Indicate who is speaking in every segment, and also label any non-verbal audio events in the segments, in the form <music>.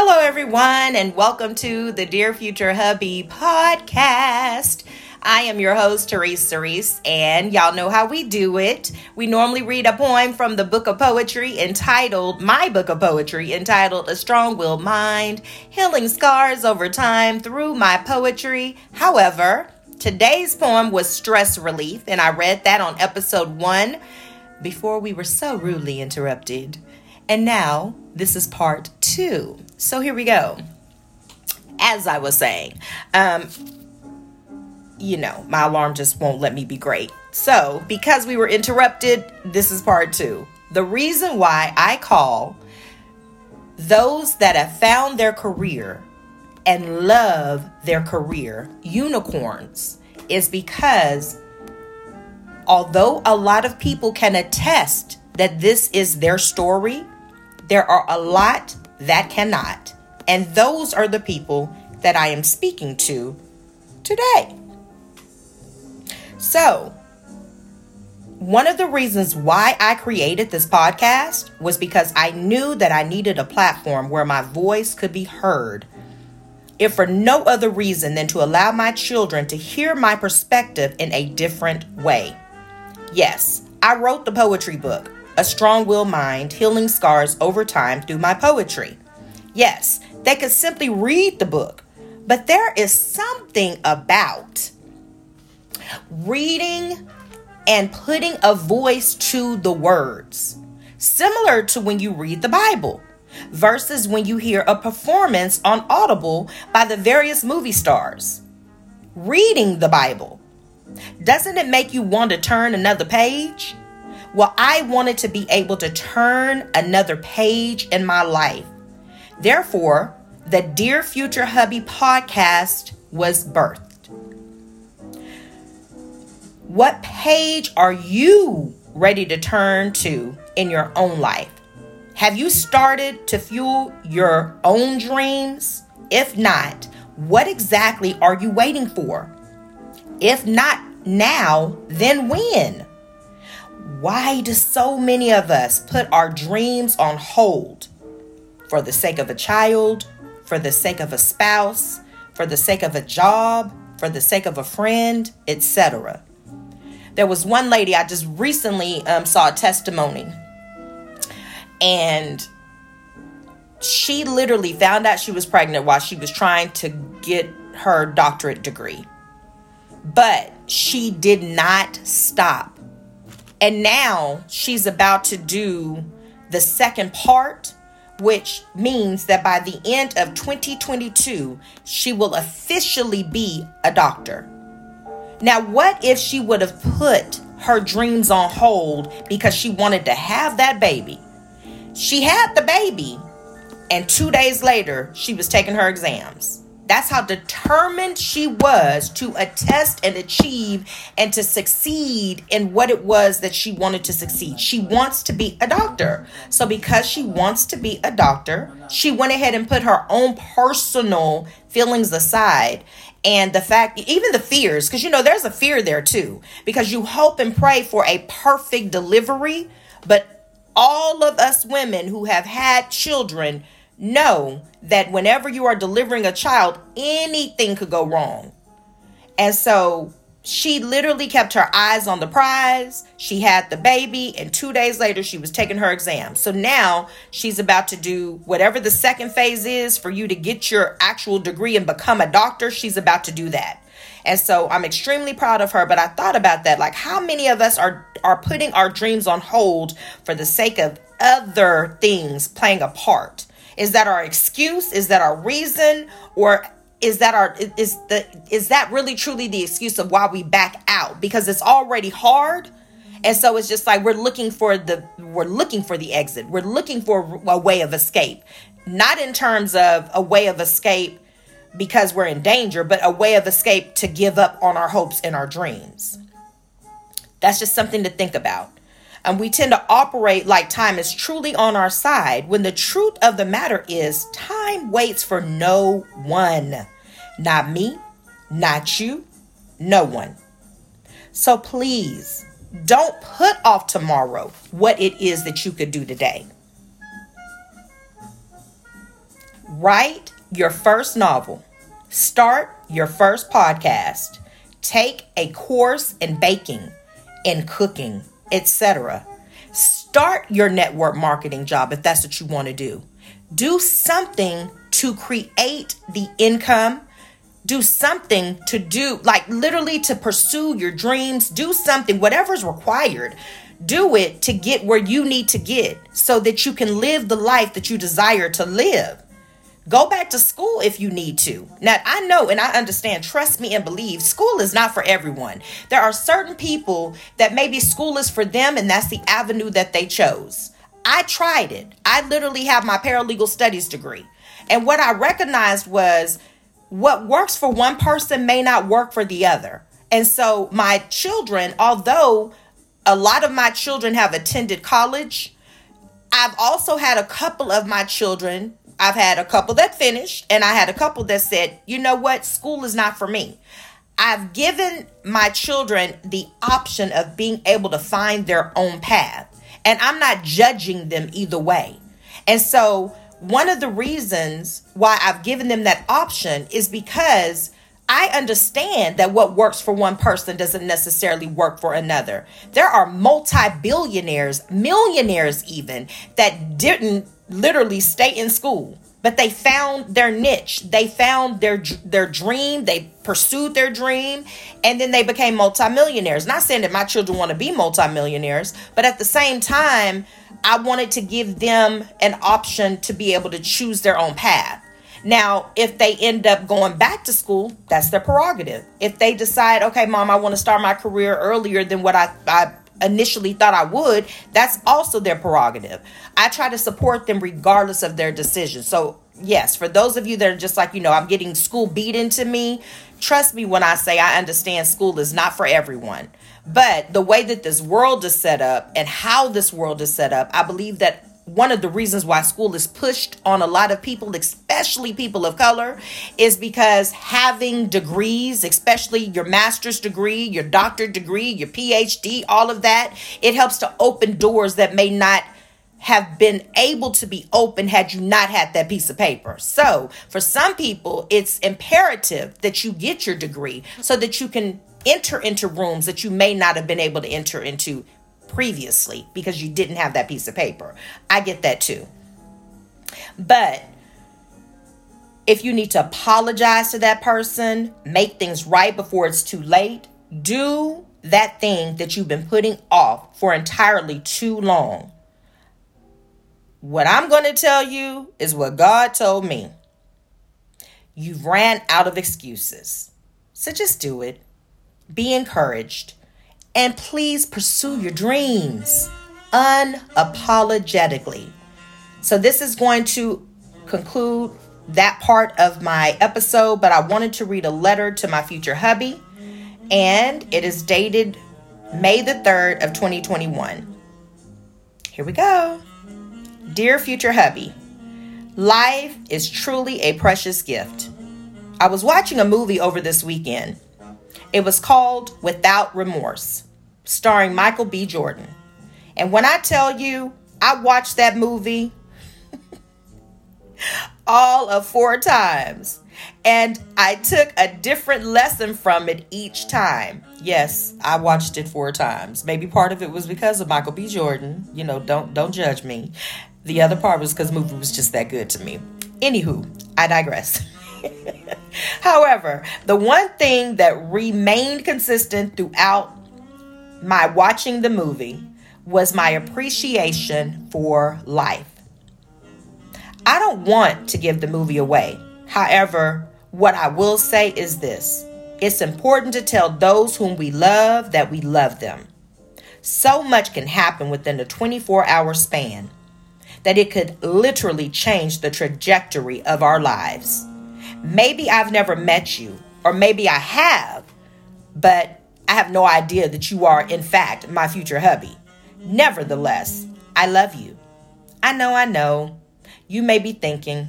Speaker 1: Hello, everyone, and welcome to the Dear Future Hubby podcast. I am your host, Therese Cerise, and y'all know how we do it. We normally read a poem from the book of poetry entitled, my book of poetry entitled A Strong Willed Mind, Healing Scars Over Time Through My Poetry. However, today's poem was Stress Relief, and I read that on episode one before we were so rudely interrupted. And now, this is part two. So here we go. As I was saying, um, you know, my alarm just won't let me be great. So, because we were interrupted, this is part two. The reason why I call those that have found their career and love their career unicorns is because although a lot of people can attest that this is their story, there are a lot that cannot. And those are the people that I am speaking to today. So, one of the reasons why I created this podcast was because I knew that I needed a platform where my voice could be heard. If for no other reason than to allow my children to hear my perspective in a different way. Yes, I wrote the poetry book, A Strong Will Mind Healing Scars Over Time Through My Poetry. Yes, they could simply read the book, but there is something about reading and putting a voice to the words, similar to when you read the Bible, versus when you hear a performance on Audible by the various movie stars. Reading the Bible, doesn't it make you want to turn another page? Well, I wanted to be able to turn another page in my life. Therefore, the Dear Future Hubby podcast was birthed. What page are you ready to turn to in your own life? Have you started to fuel your own dreams? If not, what exactly are you waiting for? If not now, then when? Why do so many of us put our dreams on hold? For the sake of a child, for the sake of a spouse, for the sake of a job, for the sake of a friend, etc. There was one lady I just recently um, saw a testimony, and she literally found out she was pregnant while she was trying to get her doctorate degree. But she did not stop. And now she's about to do the second part, which means that by the end of 2022, she will officially be a doctor. Now, what if she would have put her dreams on hold because she wanted to have that baby? She had the baby, and two days later, she was taking her exams. That's how determined she was to attest and achieve and to succeed in what it was that she wanted to succeed. She wants to be a doctor. So, because she wants to be a doctor, she went ahead and put her own personal feelings aside and the fact even the fears because you know there's a fear there too because you hope and pray for a perfect delivery but all of us women who have had children know that whenever you are delivering a child anything could go wrong and so she literally kept her eyes on the prize. She had the baby, and two days later, she was taking her exam. So now she's about to do whatever the second phase is for you to get your actual degree and become a doctor. She's about to do that. And so I'm extremely proud of her, but I thought about that like how many of us are are putting our dreams on hold for the sake of other things playing a part? Is that our excuse? Is that our reason? Or is that our is the is that really truly the excuse of why we back out? Because it's already hard. And so it's just like we're looking for the we're looking for the exit. We're looking for a way of escape. Not in terms of a way of escape because we're in danger but a way of escape to give up on our hopes and our dreams. That's just something to think about and we tend to operate like time is truly on our side when the truth of the matter is time waits for no one. Not me, not you, no one. So please don't put off tomorrow what it is that you could do today. Write your first novel. Start your first podcast. Take a course in baking, and cooking, etc. Start your network marketing job if that's what you want to do. Do something to create the income. Do something to do, like literally to pursue your dreams. Do something, whatever's required. Do it to get where you need to get so that you can live the life that you desire to live. Go back to school if you need to. Now, I know and I understand, trust me and believe, school is not for everyone. There are certain people that maybe school is for them and that's the avenue that they chose. I tried it. I literally have my paralegal studies degree. And what I recognized was what works for one person may not work for the other. And so my children, although a lot of my children have attended college, I've also had a couple of my children I've had a couple that finished, and I had a couple that said, you know what, school is not for me. I've given my children the option of being able to find their own path, and I'm not judging them either way. And so, one of the reasons why I've given them that option is because I understand that what works for one person doesn't necessarily work for another. There are multi billionaires, millionaires even, that didn't literally stay in school but they found their niche. They found their their dream. They pursued their dream and then they became multimillionaires. Not saying that my children want to be multimillionaires but at the same time i wanted to give them an option to be able to choose their own path. Now, if they end up going back to school, that's their prerogative. If they decide, okay, mom, I want to start my career earlier than what I, I initially thought I would, that's also their prerogative. I try to support them regardless of their decision. So, yes, for those of you that are just like, you know, I'm getting school beat into me, trust me when I say I understand school is not for everyone. But the way that this world is set up and how this world is set up, I believe that one of the reasons why school is pushed on a lot of people, especially people of color, is because having degrees, especially your master's degree, your doctorate degree, your PhD, all of that, it helps to open doors that may not have been able to be open had you not had that piece of paper. So, for some people, it's imperative that you get your degree so that you can enter into rooms that you may not have been able to enter into previously because you didn't have that piece of paper. I get that too. But if you need to apologize to that person, make things right before it's too late, do that thing that you've been putting off for entirely too long. What I'm going to tell you is what God told me. You've ran out of excuses. So just do it. Be encouraged. And please pursue your dreams unapologetically. So, this is going to conclude that part of my episode, but I wanted to read a letter to my future hubby, and it is dated May the 3rd of 2021. Here we go. Dear future hubby, life is truly a precious gift. I was watching a movie over this weekend. It was called Without Remorse starring Michael B. Jordan. And when I tell you, I watched that movie <laughs> all of four times. And I took a different lesson from it each time. Yes, I watched it four times. Maybe part of it was because of Michael B. Jordan. You know, don't don't judge me. The other part was because the movie was just that good to me. Anywho, I digress. <laughs> However, the one thing that remained consistent throughout my watching the movie was my appreciation for life. I don't want to give the movie away. However, what I will say is this it's important to tell those whom we love that we love them. So much can happen within a 24 hour span that it could literally change the trajectory of our lives. Maybe I've never met you, or maybe I have, but I have no idea that you are, in fact, my future hubby. Nevertheless, I love you. I know, I know. You may be thinking,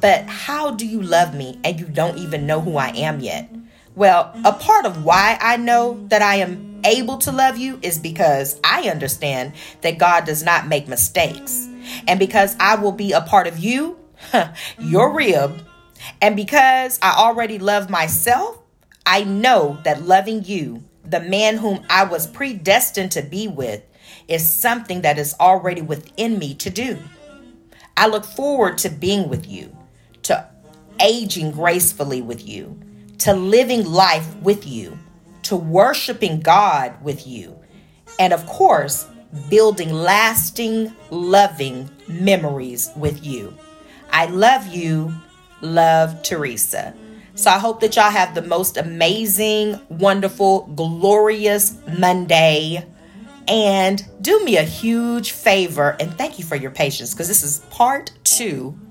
Speaker 1: but how do you love me and you don't even know who I am yet? Well, a part of why I know that I am able to love you is because I understand that God does not make mistakes. And because I will be a part of you, <laughs> your rib. And because I already love myself, I know that loving you, the man whom I was predestined to be with, is something that is already within me to do. I look forward to being with you, to aging gracefully with you, to living life with you, to worshiping God with you, and of course, building lasting, loving memories with you. I love you. Love Teresa. So I hope that y'all have the most amazing, wonderful, glorious Monday. And do me a huge favor and thank you for your patience because this is part two. <laughs>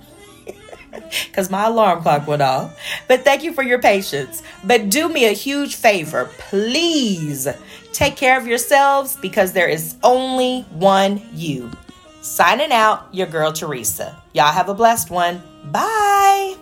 Speaker 1: Because my alarm clock went off. But thank you for your patience. But do me a huge favor. Please take care of yourselves because there is only one you. Signing out, your girl Teresa. Y'all have a blessed one. Bye.